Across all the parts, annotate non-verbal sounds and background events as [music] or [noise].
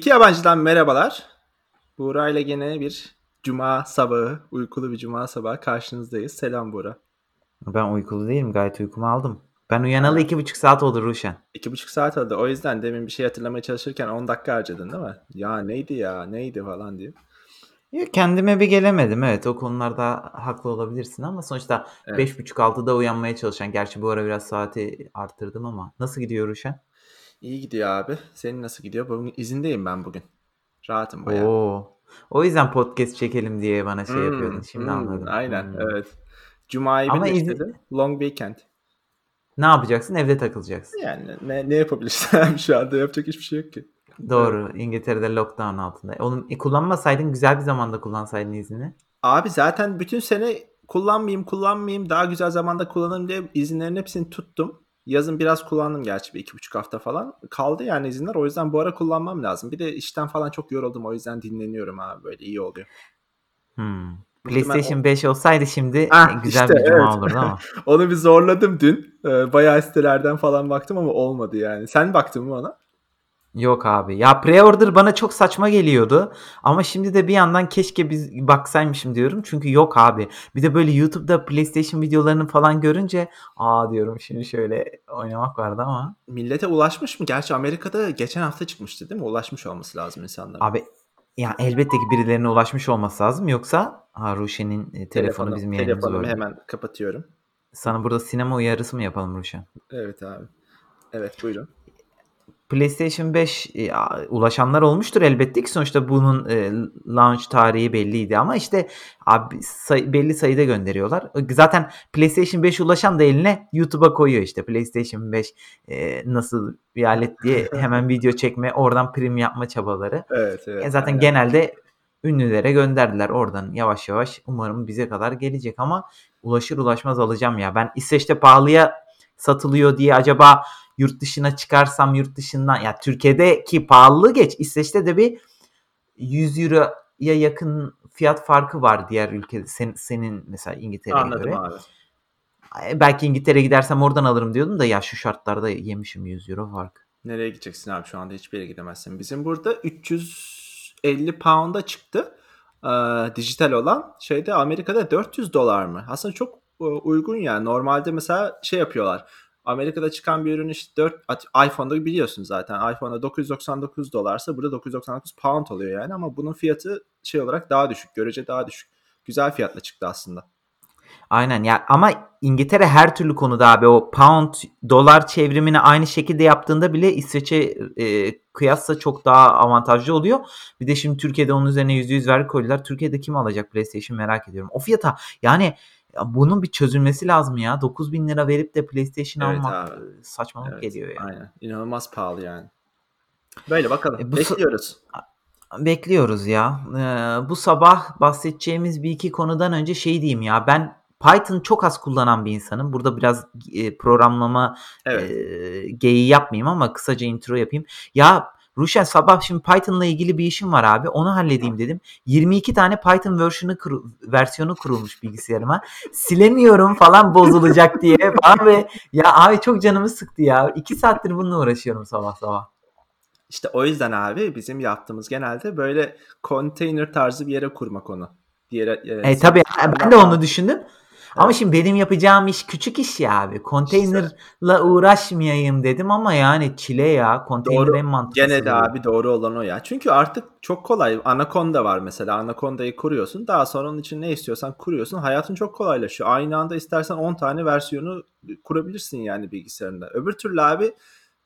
İki yabancıdan merhabalar. Buğra ile gene bir cuma sabahı, uykulu bir cuma sabahı karşınızdayız. Selam Buğra. Ben uykulu değilim. Gayet uykumu aldım. Ben uyanalı iki buçuk saat oldu Ruşen. İki buçuk saat oldu. O yüzden demin bir şey hatırlamaya çalışırken 10 dakika harcadın değil mi? Ya neydi ya neydi falan diye. Ya kendime bir gelemedim. Evet o konularda haklı olabilirsin ama sonuçta Evet. beş buçuk altıda uyanmaya çalışan. Gerçi bu ara biraz saati arttırdım ama nasıl gidiyor Ruşen? İyi gidiyor abi. Senin nasıl gidiyor? Bugün izindeyim ben bugün. Rahatım bayağı. Oo. O yüzden podcast çekelim diye bana şey Hmm, yapıyordun. Şimdi hmm, anladım. Aynen Hmm. evet. Cuma'yı Ama izi- birleştirdin. Long weekend. Ne yapacaksın? Evde takılacaksın. Yani ne, ne yapabilirsin? [laughs] Şu anda yapacak hiçbir şey yok ki. Doğru. İngiltere'de lockdown altında. Onu e, kullanmasaydın güzel bir zamanda kullansaydın izni. Abi zaten bütün sene kullanmayayım kullanmayayım daha güzel zamanda kullanırım diye izinlerin hepsini tuttum. Yazın biraz kullandım gerçi bir iki buçuk hafta falan. Kaldı yani izinler o yüzden bu ara kullanmam lazım. Bir de işten falan çok yoruldum o yüzden dinleniyorum abi böyle iyi oluyor. Hmm. PlayStation 5 olsaydı şimdi Ah, e, güzel işte, bir cuma evet. olurdu ama. [laughs] Onu bir zorladım dün. Ee, bayağı sitelerden falan baktım ama olmadı yani. Sen baktın mı ona? Yok abi. Ya pre-order bana çok saçma geliyordu. Ama şimdi de bir yandan keşke biz baksaymışım diyorum. Çünkü yok abi. Bir de böyle YouTube'da PlayStation videolarını falan görünce aa diyorum şimdi şöyle oynamak vardı ama. Millete ulaşmış mı? Gerçi Amerika'da geçen hafta çıkmıştı değil mi? Ulaşmış olması lazım insanlara. Abi ya elbette ki birilerine ulaşmış olması lazım. Yoksa ha Ruşen'in e, telefonu Telefonum, bizim yayınımızı telefonumu böldü. hemen kapatıyorum. Sana burada sinema uyarısı mı yapalım Ruşen? Evet abi. Evet buyurun. PlayStation 5 e, ulaşanlar olmuştur elbette ki sonuçta bunun e, launch tarihi belliydi ama işte abi say- belli sayıda gönderiyorlar. Zaten PlayStation 5 ulaşan da eline YouTube'a koyuyor işte PlayStation 5 e, nasıl bir alet diye hemen video çekme oradan prim yapma çabaları. Evet evet. E, zaten aynen. genelde ünlülere gönderdiler oradan yavaş yavaş umarım bize kadar gelecek ama ulaşır ulaşmaz alacağım ya. Ben İsveç'te pahalıya satılıyor diye acaba yurt dışına çıkarsam yurt dışından ya Türkiye'deki pahalılığı geç İsveç'te de bir 100 euroya yakın fiyat farkı var diğer ülkede sen, senin mesela İngiltere'ye Anladım göre. abi. E, Belki İngiltere'ye gidersem oradan alırım diyordum da ya şu şartlarda yemişim 100 euro fark. Nereye gideceksin abi şu anda hiçbir yere gidemezsin. Bizim burada 350 pound'a çıktı. Ee, dijital olan şeyde Amerika'da 400 dolar mı? Aslında çok e, uygun yani. Normalde mesela şey yapıyorlar. Amerika'da çıkan bir ürün işte 4 at- iPhone'da biliyorsun zaten. iPhone'da 999 dolarsa burada 999 pound oluyor yani ama bunun fiyatı şey olarak daha düşük. Görece daha düşük. Güzel fiyatla çıktı aslında. Aynen ya ama İngiltere her türlü konuda abi o pound dolar çevrimini aynı şekilde yaptığında bile İsveç'e e, kıyasla çok daha avantajlı oluyor. Bir de şimdi Türkiye'de onun üzerine %100 vergi koydular. Türkiye'de kim alacak PlayStation merak ediyorum. O fiyata yani ya bunun bir çözülmesi lazım ya. 9000 lira verip de PlayStation Evet almak abi. saçmalık Evet. geliyor yani. Aynen. İnanılmaz pahalı yani. Böyle bakalım. E, bu Bekliyoruz. Bekliyoruz ya. Ee, bu sabah bahsedeceğimiz bir iki konudan önce şey diyeyim ya. Ben Python çok az kullanan bir insanım. Burada biraz e, programlama Evet. e, geyiği yapmayayım ama kısaca intro yapayım. Ya Ruşen sabah şimdi Python'la ilgili bir işim var abi. Onu halledeyim dedim. 22 tane Python versiyonu kuru- versiyonu kurulmuş bilgisayarıma. Silemiyorum falan bozulacak diye falan ve ya abi çok canımı sıktı ya. 2 saattir bununla uğraşıyorum sabah sabah. İşte o yüzden abi bizim yaptığımız genelde böyle konteyner tarzı bir yere kurmak onu. Diğer E tabii ben de onu düşündüm. Ama şimdi benim yapacağım iş küçük iş ya abi. Konteynerla uğraşmayayım dedim ama yani çile ya. Konteyner en mantıklısı. Gene de abi doğru olan o ya. Çünkü artık çok kolay. Anaconda var mesela. Anaconda'yı kuruyorsun. Daha sonra onun için ne istiyorsan kuruyorsun. Hayatın çok kolaylaşıyor. Aynı anda istersen 10 tane versiyonu kurabilirsin yani bilgisayarında. Öbür türlü abi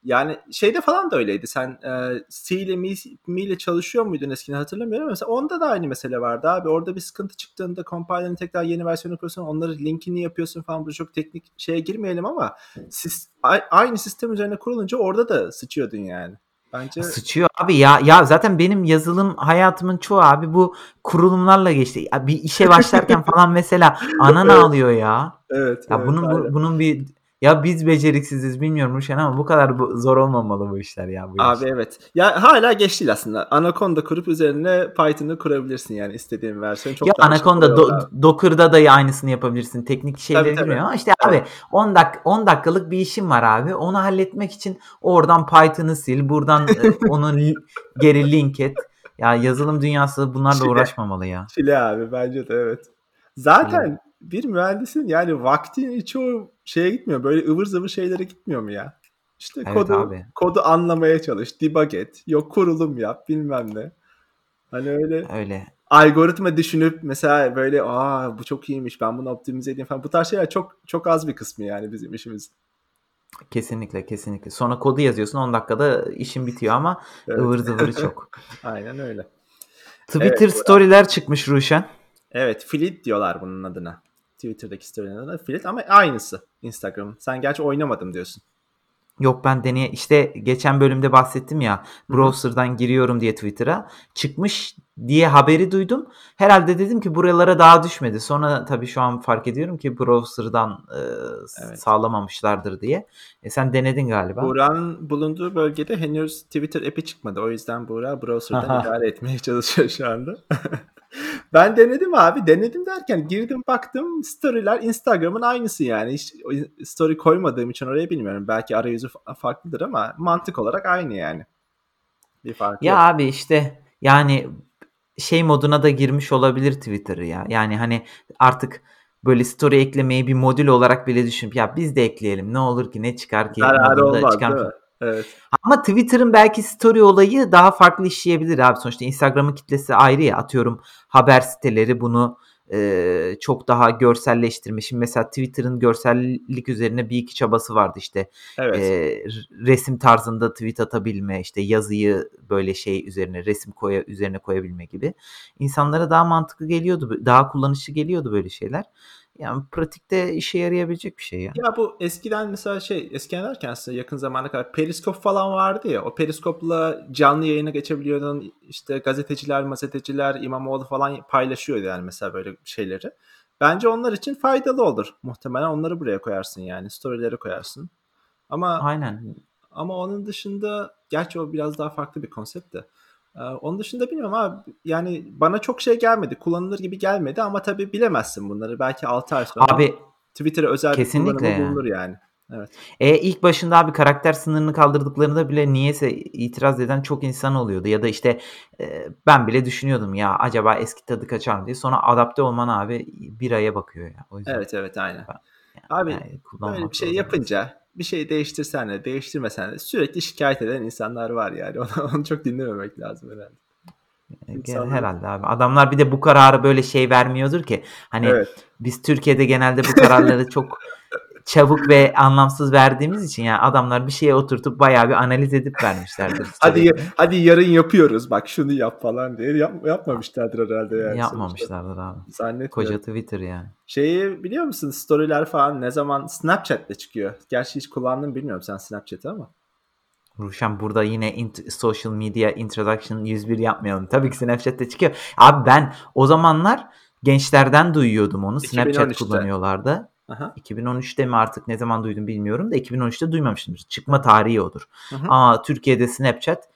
yani şeyde falan da öyleydi. Sen e, C ile Mi, Mi ile çalışıyor muydun eskiden hatırlamıyorum. Mesela onda da aynı mesele vardı abi. Orada bir sıkıntı çıktığında compiler'ın tekrar yeni versiyonu kuruyorsun. Onları linkini yapıyorsun falan. Bu çok teknik şeye girmeyelim ama siz, aynı sistem üzerine kurulunca orada da sıçıyordun yani. Bence Sıçıyor abi ya ya zaten benim yazılım hayatımın çoğu abi bu kurulumlarla geçti. Ya bir işe başlarken [laughs] falan mesela anan Evet. ağlıyor ya. evet Ya evet bunun bu- bunun bir Ya biz beceriksiziz bilmiyorum Ruşen ama bu kadar bu, zor olmamalı bu işler ya. Bu Abi iş. evet. Ya hala geç değil aslında. Anaconda kurup üzerine Python'ı kurabilirsin yani istediğin versiyon. Çok ya Anaconda do. Docker'da da aynısını yapabilirsin. Teknik şeyleri Tabii, tabii. bilmiyorum ama işte Evet. abi 10 dak 10 dakikalık bir işim var abi. Onu halletmek için oradan Python'ı sil, buradan e, [laughs] onu geri link et. Ya yazılım dünyası bunlarla Çile. uğraşmamalı ya. Çile abi bence de evet. Zaten bir mühendisin yani vaktin çoğu şeye gitmiyor. Böyle ıvır zıvır şeylere gitmiyor mu ya? İşte Evet kodu abi. kodu anlamaya çalış, debug et, yok kurulum yap, bilmem ne. Hani öyle Öyle. algoritma düşünüp mesela böyle aa bu çok iyiymiş ben bunu optimize edeyim falan. Bu tarz şeyler çok çok az bir kısmı yani bizim işimiz. Kesinlikle kesinlikle. Sonra kodu yazıyorsun 10 dakikada işin bitiyor ama Evet. ıvır zıvırı [laughs] çok. Aynen öyle. Twitter Burak. story'ler çıkmış Ruşen. Evet, Fleet diyorlar bunun adına. Twitter'daki adına Fleet ama aynısı Instagram. Sen gerçi oynamadım diyorsun. Yok ben deneye işte geçen bölümde bahsettim ya browser'dan giriyorum diye Twitter'a çıkmış diye haberi duydum. Herhalde dedim ki buralara daha düşmedi. Sonra tabii şu an fark ediyorum ki browser'dan e, Evet. sağlamamışlardır diye. E, sen denedin galiba. Buğra'nın bulunduğu bölgede henüz Twitter app'i çıkmadı. O yüzden Buğra browser'dan Aha. [laughs] idare etmeye çalışıyor şu anda. [laughs] [laughs] ben denedim abi. Denedim derken girdim baktım story'ler Instagram'ın aynısı yani. Hiç story koymadığım için oraya bilmiyorum. Belki arayüzü fa- farklıdır ama mantık olarak aynı yani. Bir farkı Ya yok. abi işte yani şey moduna da girmiş olabilir Twitter ya. Yani hani artık böyle story eklemeyi bir modül olarak bile düşünüp ya biz de ekleyelim ne olur ki ne çıkar ki Zararı modunda olmaz mi? Evet. Ama Twitter'ın belki story olayı daha farklı işleyebilir abi. Sonuçta Instagram'ın kitlesi ayrı ya. Atıyorum haber siteleri bunu e, çok daha görselleştirme. Şimdi mesela Twitter'ın görsellik üzerine bir iki çabası vardı işte. Evet. E, resim tarzında tweet atabilme, işte yazıyı böyle şey üzerine resim koya üzerine koyabilme gibi. İnsanlara daha mantıklı geliyordu, daha kullanışlı geliyordu böyle şeyler. Yani pratikte işe yarayabilecek bir şey ya. Ya bu eskiden mesela şey eskiden derken size yakın zamana kadar periskop falan vardı ya o periskopla canlı yayına geçebiliyordun işte gazeteciler gazeteciler İmamoğlu falan paylaşıyordu yani mesela böyle şeyleri. Bence onlar için faydalı olur. Muhtemelen onları buraya koyarsın yani storyleri koyarsın. Ama Aynen. ama onun dışında gerçi o biraz daha farklı bir konsept de. Ee, onun dışında bilmiyorum abi yani bana çok şey gelmedi kullanılır gibi gelmedi ama tabii bilemezsin bunları belki 6 ay sonra Abi Twitter'a özel bir kesinlikle kullanımı yani. bulunur yani. Evet. E ilk başında abi karakter sınırını kaldırdıklarında bile niyeyse itiraz eden çok insan oluyordu. Ya da işte e, ben bile düşünüyordum ya acaba eski tadı kaçar mı diye. Sonra adapte olman abi bir aya bakıyor ya. O yüzden Evet evet aynen. ben Abi yani böyle bir şey yapınca bir şey değiştirsen de değiştirmesen de sürekli şikayet eden insanlar var yani. [laughs] Onu, onu çok dinlememek lazım herhalde. E, gene İnsanlar Herhalde abi. Adamlar bir de bu kararı böyle şey vermiyordur ki. Hani evet. biz Türkiye'de genelde bu kararları [laughs] çok çabuk ve anlamsız verdiğimiz için yani adamlar bir şeye oturtup bayağı bir analiz edip vermişlerdir Hadi hadi yarın yapıyoruz. Bak şunu yap falan diye yap, yapmamışlardır herhalde yani sonuçta. Yapmamışlardır abi. Zannetmiyorum. Koca Twitter yani. Şeyi biliyor musun? Storyler falan ne zaman Snapchat'te çıkıyor. Gerçi hiç kullandın bilmiyorum sen Snapchat'i ama. Ruşen burada yine int- social media introduction 101 yapmayalım. Tabii ki Snapchat'te çıkıyor. Abi ben o zamanlar gençlerden duyuyordum onu. Snapchat 2013'te. kullanıyorlardı. Aha. 2013'te mi artık ne zaman duydum bilmiyorum da 2013'te duymamışımdır. Çıkma tarihi odur. Hı. Ama Türkiye'de Snapchat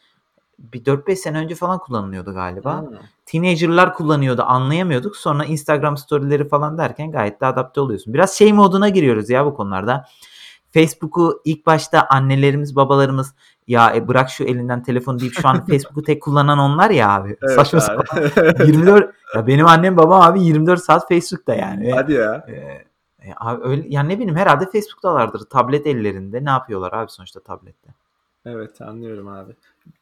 bir 4-5 sene önce falan kullanılıyordu galiba. Hmm. Teenager'lar kullanıyordu anlayamıyorduk. Sonra Instagram storyleri falan derken gayet de adapte oluyorsun. Biraz şey moduna giriyoruz ya bu konularda. Facebook'u ilk başta annelerimiz babalarımız ya e, bırak şu elinden telefonu deyip şu an [laughs] Facebook'u tek kullanan onlar ya abi. Evet Saçma sapan. 24 ya benim annem babam abi 24 saat Facebook'ta yani. Hadi ya. e, e, abi öyle yani ne bileyim herhalde Facebook'talardır. Tablet ellerinde. Ne yapıyorlar abi sonuçta tablette? Evet anlıyorum abi.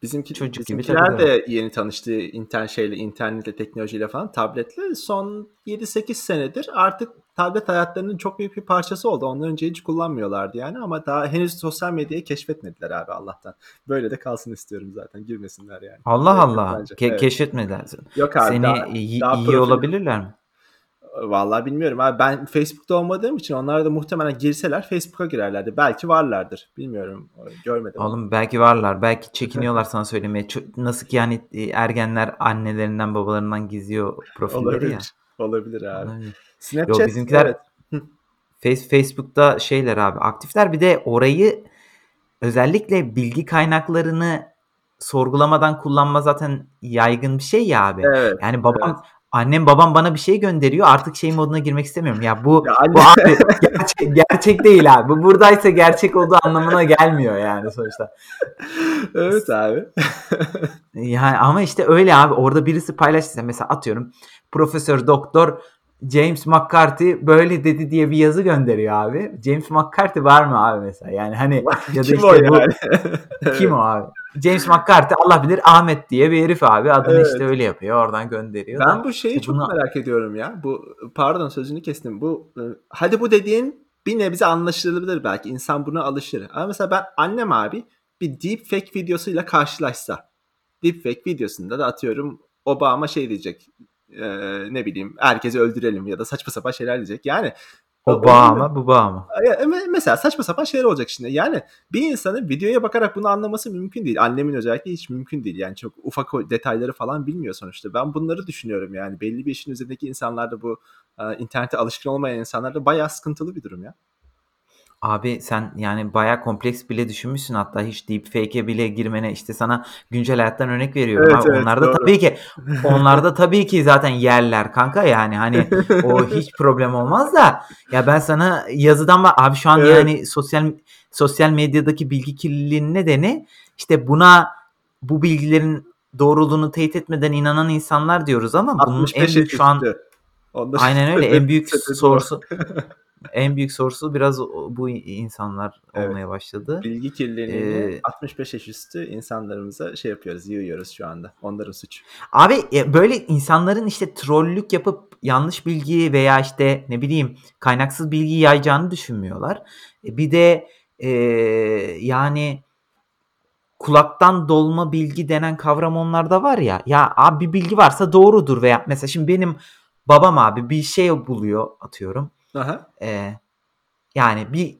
Bizimki Çocuk gibi bizimkiler takılıyor. de yeni tanıştı internet şeyle, internetle, teknolojiyle falan, tabletle. Son 7-8 senedir artık tablet hayatlarının çok büyük bir parçası oldu. Ondan önce hiç kullanmıyorlardı yani ama daha henüz sosyal medyayı keşfetmediler abi Allah'tan. Böyle de kalsın istiyorum zaten. Girmesinler yani. Allah Evet, Allah. Ke- Evet. keşfetmediler. Yok abi Seni daha, iyi, daha iyi profil olabilirler mi? Vallahi bilmiyorum abi. Ben Facebook'ta olmadığım için onlar da muhtemelen girseler Facebook'a girerlerdi. Belki varlardır. Bilmiyorum. Görmedim. Oğlum belki varlar. Belki çekiniyorlar sana söylemeye. Nasıl ki yani e, ergenler annelerinden babalarından gizliyor profilleri ya. Olabilir. Olabilir abi. Olabilir. Yo Snapchat bizimkiler evet. Facebook'ta şeyler abi aktifler. Bir de orayı özellikle bilgi kaynaklarını sorgulamadan kullanma zaten yaygın bir şey ya abi. Evet, Yani babam evet. Annem babam bana bir şey gönderiyor. Artık şey moduna girmek istemiyorum. Ya bu Ya anne bu abi gerçek, gerçek değil abi. Bu buradaysa gerçek olduğu anlamına gelmiyor yani sonuçta. Evet abi. [laughs] Yani ama işte öyle abi. Orada birisi paylaştıysa mesela atıyorum Profesör Doktor James McCarthy böyle dedi diye bir yazı gönderiyor abi. James McCarthy var mı abi mesela? Yani hani ya da Kim işte o bu yani? kim [laughs] o abi? James McCarthy Allah bilir Ahmet diye bir herif abi. Adını Evet. işte öyle yapıyor. Oradan gönderiyor. Ben da bu şeyi işte çok bunu merak ediyorum ya. Bu pardon sözünü kestim. Bu e, hadi bu dediğin bir nebze anlaşılabilir belki. İnsan buna alışır. Ama mesela ben annem abi bir deepfake videosuyla karşılaşsa. Deepfake videosunda da atıyorum Obama şey diyecek. e, ne bileyim herkesi öldürelim ya da saçma sapan şeyler diyecek. Yani o- bağ mı bu bağ mı? Me- Mesela saçma sapan şeyler olacak şimdi. Yani bir insanın videoya bakarak bunu anlaması mümkün değil. Annemin özellikle hiç mümkün değil. Yani çok ufak detayları falan bilmiyor sonuçta. Ben bunları düşünüyorum yani. Belli bir işin üzerindeki insanlar da bu e, internete alışkın olmayan insanlar da bayağı sıkıntılı bir durum ya. Abi sen yani bayağı kompleks bile düşünmüşsün hatta hiç deepfake'e bile girmene işte sana güncel hayattan örnek veriyorum Evet abi. evet Onlarda doğru. tabii ki [laughs] onlarda tabii ki zaten yerler kanka yani hani o [laughs] hiç problem olmaz da ya ben sana yazıdan bak abi şu an Evet. yani sosyal sosyal medyadaki bilgi kirliliğinin nedeni işte buna bu bilgilerin doğruluğunu teyit etmeden inanan insanlar diyoruz ama bunun en 65 büyük şu an. Onda aynen öyle [laughs] en büyük sorusu en büyük sorusu biraz bu insanlar Evet. olmaya başladı. Bilgi kirliliğini Ee, 65 yaş üstü insanlarımıza şey yapıyoruz, yığıyoruz şu anda. Onların suçu. abi böyle insanların işte trollük yapıp yanlış bilgiyi veya işte ne bileyim kaynaksız bilgiyi yayacağını düşünmüyorlar. E, bir de e, yani kulaktan dolma bilgi denen kavram onlarda var ya. Ya abi bir bilgi varsa doğrudur veya mesela şimdi benim babam abi bir şey buluyor atıyorum. Aha. E, yani bir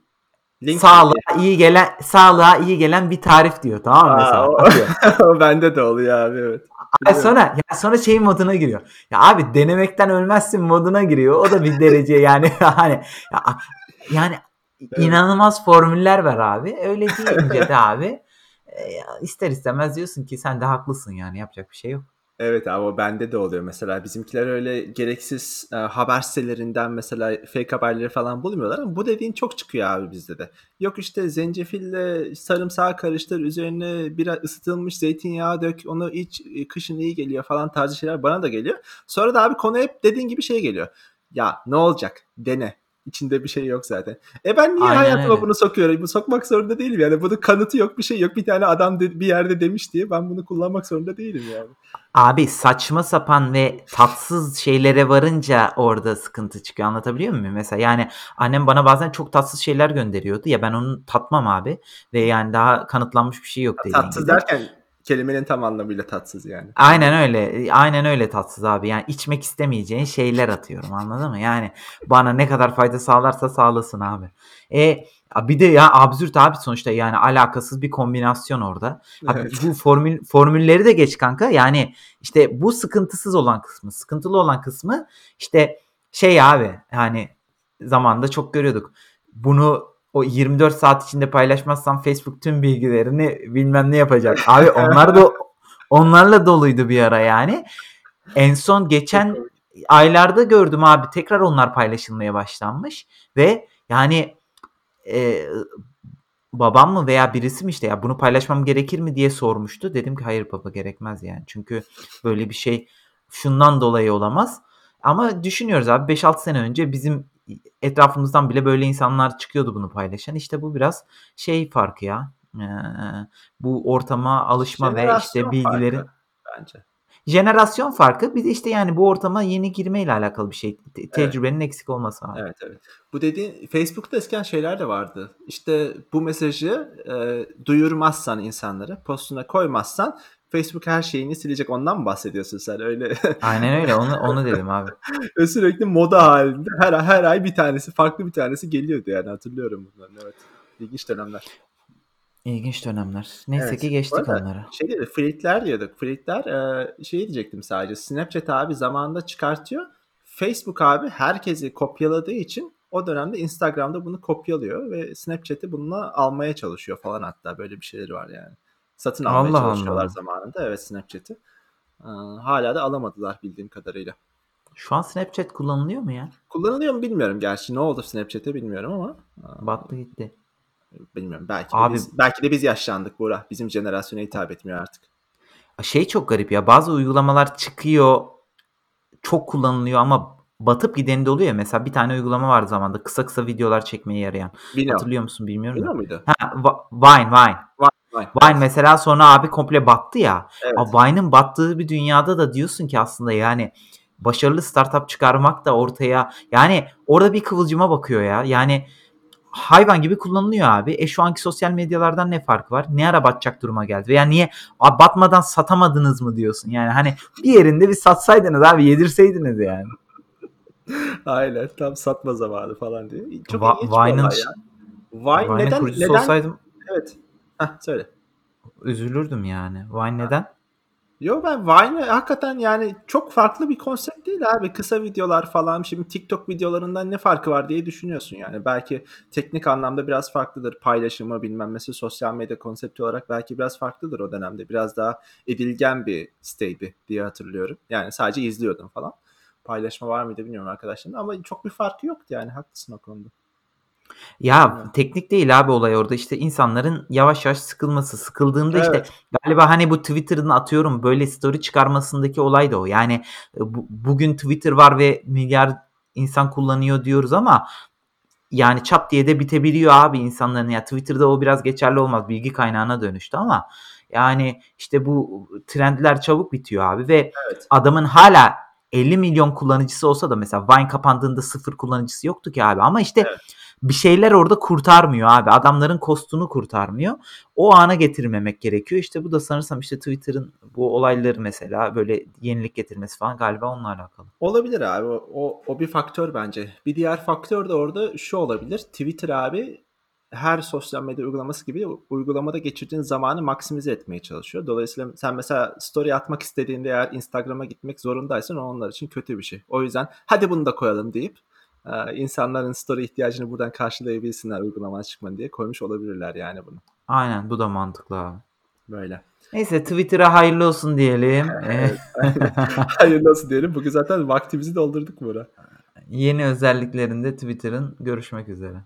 Link sağlığa bilgi. iyi gelen sağlığa iyi gelen bir tarif diyor tamam mı Aa, mesela o, [laughs] o bende de oluyor abi evet. Ay sonra ya sonra şey moduna giriyor. Ya abi denemekten ölmezsin moduna giriyor. O da bir [laughs] derece yani [laughs] hani ya, yani Evet. inanılmaz formüller var abi. Öyle deyince de abi e, ister istemez diyorsun ki sen de haklısın yani yapacak bir şey yok. Evet abi bende de oluyor mesela. Bizimkiler öyle gereksiz e, haber sitelerinden mesela fake haberleri falan bulmuyorlar ama bu dediğin çok çıkıyor abi bizde de. Yok işte zencefille sarımsağı karıştır, üzerine biraz ısıtılmış zeytinyağı dök, onu iç, e, kışın iyi geliyor falan tarzı şeyler bana da geliyor. Sonra da abi konu hep dediğin gibi şey geliyor. Ya ne olacak? Dene. İçinde bir şey yok zaten. E ben niye Aynen hayatıma öyle. bunu sokuyorum? Bu sokmak zorunda değilim yani. Bunun kanıtı yok, bir şey yok. Bir tane adam de- bir yerde demiş diye ben bunu kullanmak zorunda değilim yani. Abi saçma sapan ve tatsız şeylere varınca orada sıkıntı çıkıyor. Anlatabiliyor muyum? Mesela yani annem bana bazen çok tatsız şeyler gönderiyordu ya ben onu tatmam abi ve yani daha kanıtlanmış bir şey yok dediğin Tatsız gibi. derken kelimenin tam anlamıyla tatsız yani. Aynen öyle. Aynen öyle tatsız abi. Yani içmek istemeyeceğin şeyler atıyorum anladın mı? Yani bana ne kadar fayda sağlarsa sağlasın abi. E bir de ya absürt abi sonuçta yani alakasız bir kombinasyon orada. Abi Evet. bu formül formülleri de geç kanka. Yani işte bu sıkıntısız olan kısmı, sıkıntılı olan kısmı işte şey abi yani zamanında çok görüyorduk. Bunu o 24 saat içinde paylaşmazsan Facebook tüm bilgilerini bilmem ne yapacak. Abi onlar da onlarla doluydu bir ara yani. En son geçen aylarda gördüm abi tekrar onlar paylaşılmaya başlanmış ve yani e, babam mı veya birisi mi işte ya bunu paylaşmam gerekir mi diye sormuştu. Dedim ki hayır baba gerekmez yani. Çünkü böyle bir şey şundan dolayı olamaz. Ama düşünüyoruz abi 5-6 sene önce bizim etrafımızdan bile böyle insanlar çıkıyordu bunu paylaşan. İşte bu biraz şey farkı ya. Ee, bu ortama alışma ve işte bilgilerin farkı bence. jenerasyon farkı bir de işte yani bu ortama yeni girmeyle alakalı bir şey. Te- Evet. tecrübenin eksik olması abi. Evet evet. Bu dediğin Facebook'ta eskiden şeyler de vardı. İşte bu mesajı e, duyurmazsan insanlara, postuna koymazsan Facebook her şeyini silecek. Ondan mı bahsediyorsun sen? Öyle [laughs] Aynen öyle. Onu onu dedim abi. Sürekli moda halinde her her ay bir tanesi, farklı bir tanesi geliyordu yani hatırlıyorum bunları. Evet. İlginç dönemler. İlginç dönemler. Neyse Evet. ki geçtik arada onları. şey dedi, Fleet'ler diyorduk. Fleet'ler e, şey diyecektim sadece. Snapchat abi zamanında çıkartıyor. Facebook abi herkesi kopyaladığı için O dönemde Instagram'da bunu kopyalıyor ve Snapchat'i bununla almaya çalışıyor falan hatta böyle bir şeyleri var yani. Satın almaya Allah çalışıyorlar Allah. zamanında evet Snapchat'i. Ee, hala da alamadılar bildiğim kadarıyla. Şu an Snapchat kullanılıyor mu ya? Kullanılıyor mu bilmiyorum gerçi. Ne oldu Snapchat'e bilmiyorum ama. Battı gitti. Bilmiyorum. Belki de Abi- biz belki de biz yaşlandık Burak. Bizim jenerasyona hitap etmiyor artık. Şey çok garip ya. Bazı uygulamalar çıkıyor. Çok kullanılıyor ama batıp gideni de oluyor ya. Mesela bir tane uygulama vardı zamanda. Kısa kısa videolar çekmeye yarayan. Vino. Hatırlıyor musun bilmiyorum da. muydu? Ha, Va- Vine, Vine. Vine. Vine mesela sonra abi komple battı ya. Evet. Vine'ın battığı bir dünyada da diyorsun ki aslında yani başarılı startup çıkarmak da ortaya yani orada bir kıvılcıma bakıyor ya. Yani hayvan gibi kullanılıyor abi. E şu anki sosyal medyalardan ne farkı var? Ne ara batacak duruma geldi? Veya niye "Abi batmadan satamadınız mı diyorsun? Yani hani bir yerinde bir satsaydınız abi yedirseydiniz yani. [laughs] Aynen. Tam satma zamanı falan diye. Çok Va- ilginç Vine'ın. Vine, Vine'ın neden? neden? olsaydım Evet. Heh, söyle. üzülürdüm yani. Vine neden? Yo ben Vine hakikaten yani çok farklı bir konsept değil abi. Kısa videolar falan. Şimdi TikTok videolarından ne farkı var diye düşünüyorsun yani. Belki teknik anlamda biraz farklıdır. Paylaşımı bilmem mesela sosyal medya konsepti olarak belki biraz farklıdır o dönemde. Biraz daha edilgen bir siteydi diye hatırlıyorum. Yani sadece izliyordum falan. Paylaşma var mıydı bilmiyorum arkadaşlarımla ama çok bir farkı yoktu yani haklısın o konuda. Ya teknik değil abi olay orada işte insanların yavaş yavaş sıkılması. Sıkıldığında işte Evet. galiba hani bu Twitter'ın atıyorum böyle story çıkarmasındaki olay da o. Yani e, bu- bugün Twitter var ve milyar insan kullanıyor diyoruz ama yani çat diye de bitebiliyor abi insanların. Ya Twitter'da o biraz geçerli olmaz. Bilgi kaynağına dönüştü ama yani işte bu trendler çabuk bitiyor abi ve Evet. adamın hala 50 milyon kullanıcısı olsa da mesela Vine kapandığında sıfır kullanıcısı yoktu ki abi ama işte Evet. Bir şeyler orada kurtarmıyor abi. Adamların kostunu kurtarmıyor. O ana getirmemek gerekiyor. İşte bu da sanırsam işte Twitter'ın bu olayları mesela böyle yenilik getirmesi falan galiba onunla alakalı. Olabilir abi. O, o, bir faktör bence. Bir diğer faktör de orada şu olabilir. Twitter abi her sosyal medya uygulaması gibi uygulamada geçirdiğin zamanı maksimize etmeye çalışıyor. Dolayısıyla sen mesela story atmak istediğinde eğer Instagram'a gitmek zorundaysan o onlar için kötü bir şey. O yüzden hadi bunu da koyalım deyip e, insanların story ihtiyacını buradan karşılayabilsinler uygulamadan çıkmanı diye koymuş olabilirler yani bunu. Aynen bu da mantıklı abi. Böyle. Neyse Twitter'a hayırlı olsun diyelim. Evet, [laughs] Hayırlı olsun diyelim. Bugün zaten vaktimizi doldurduk Murat. Yeni özelliklerinde Twitter'ın görüşmek üzere.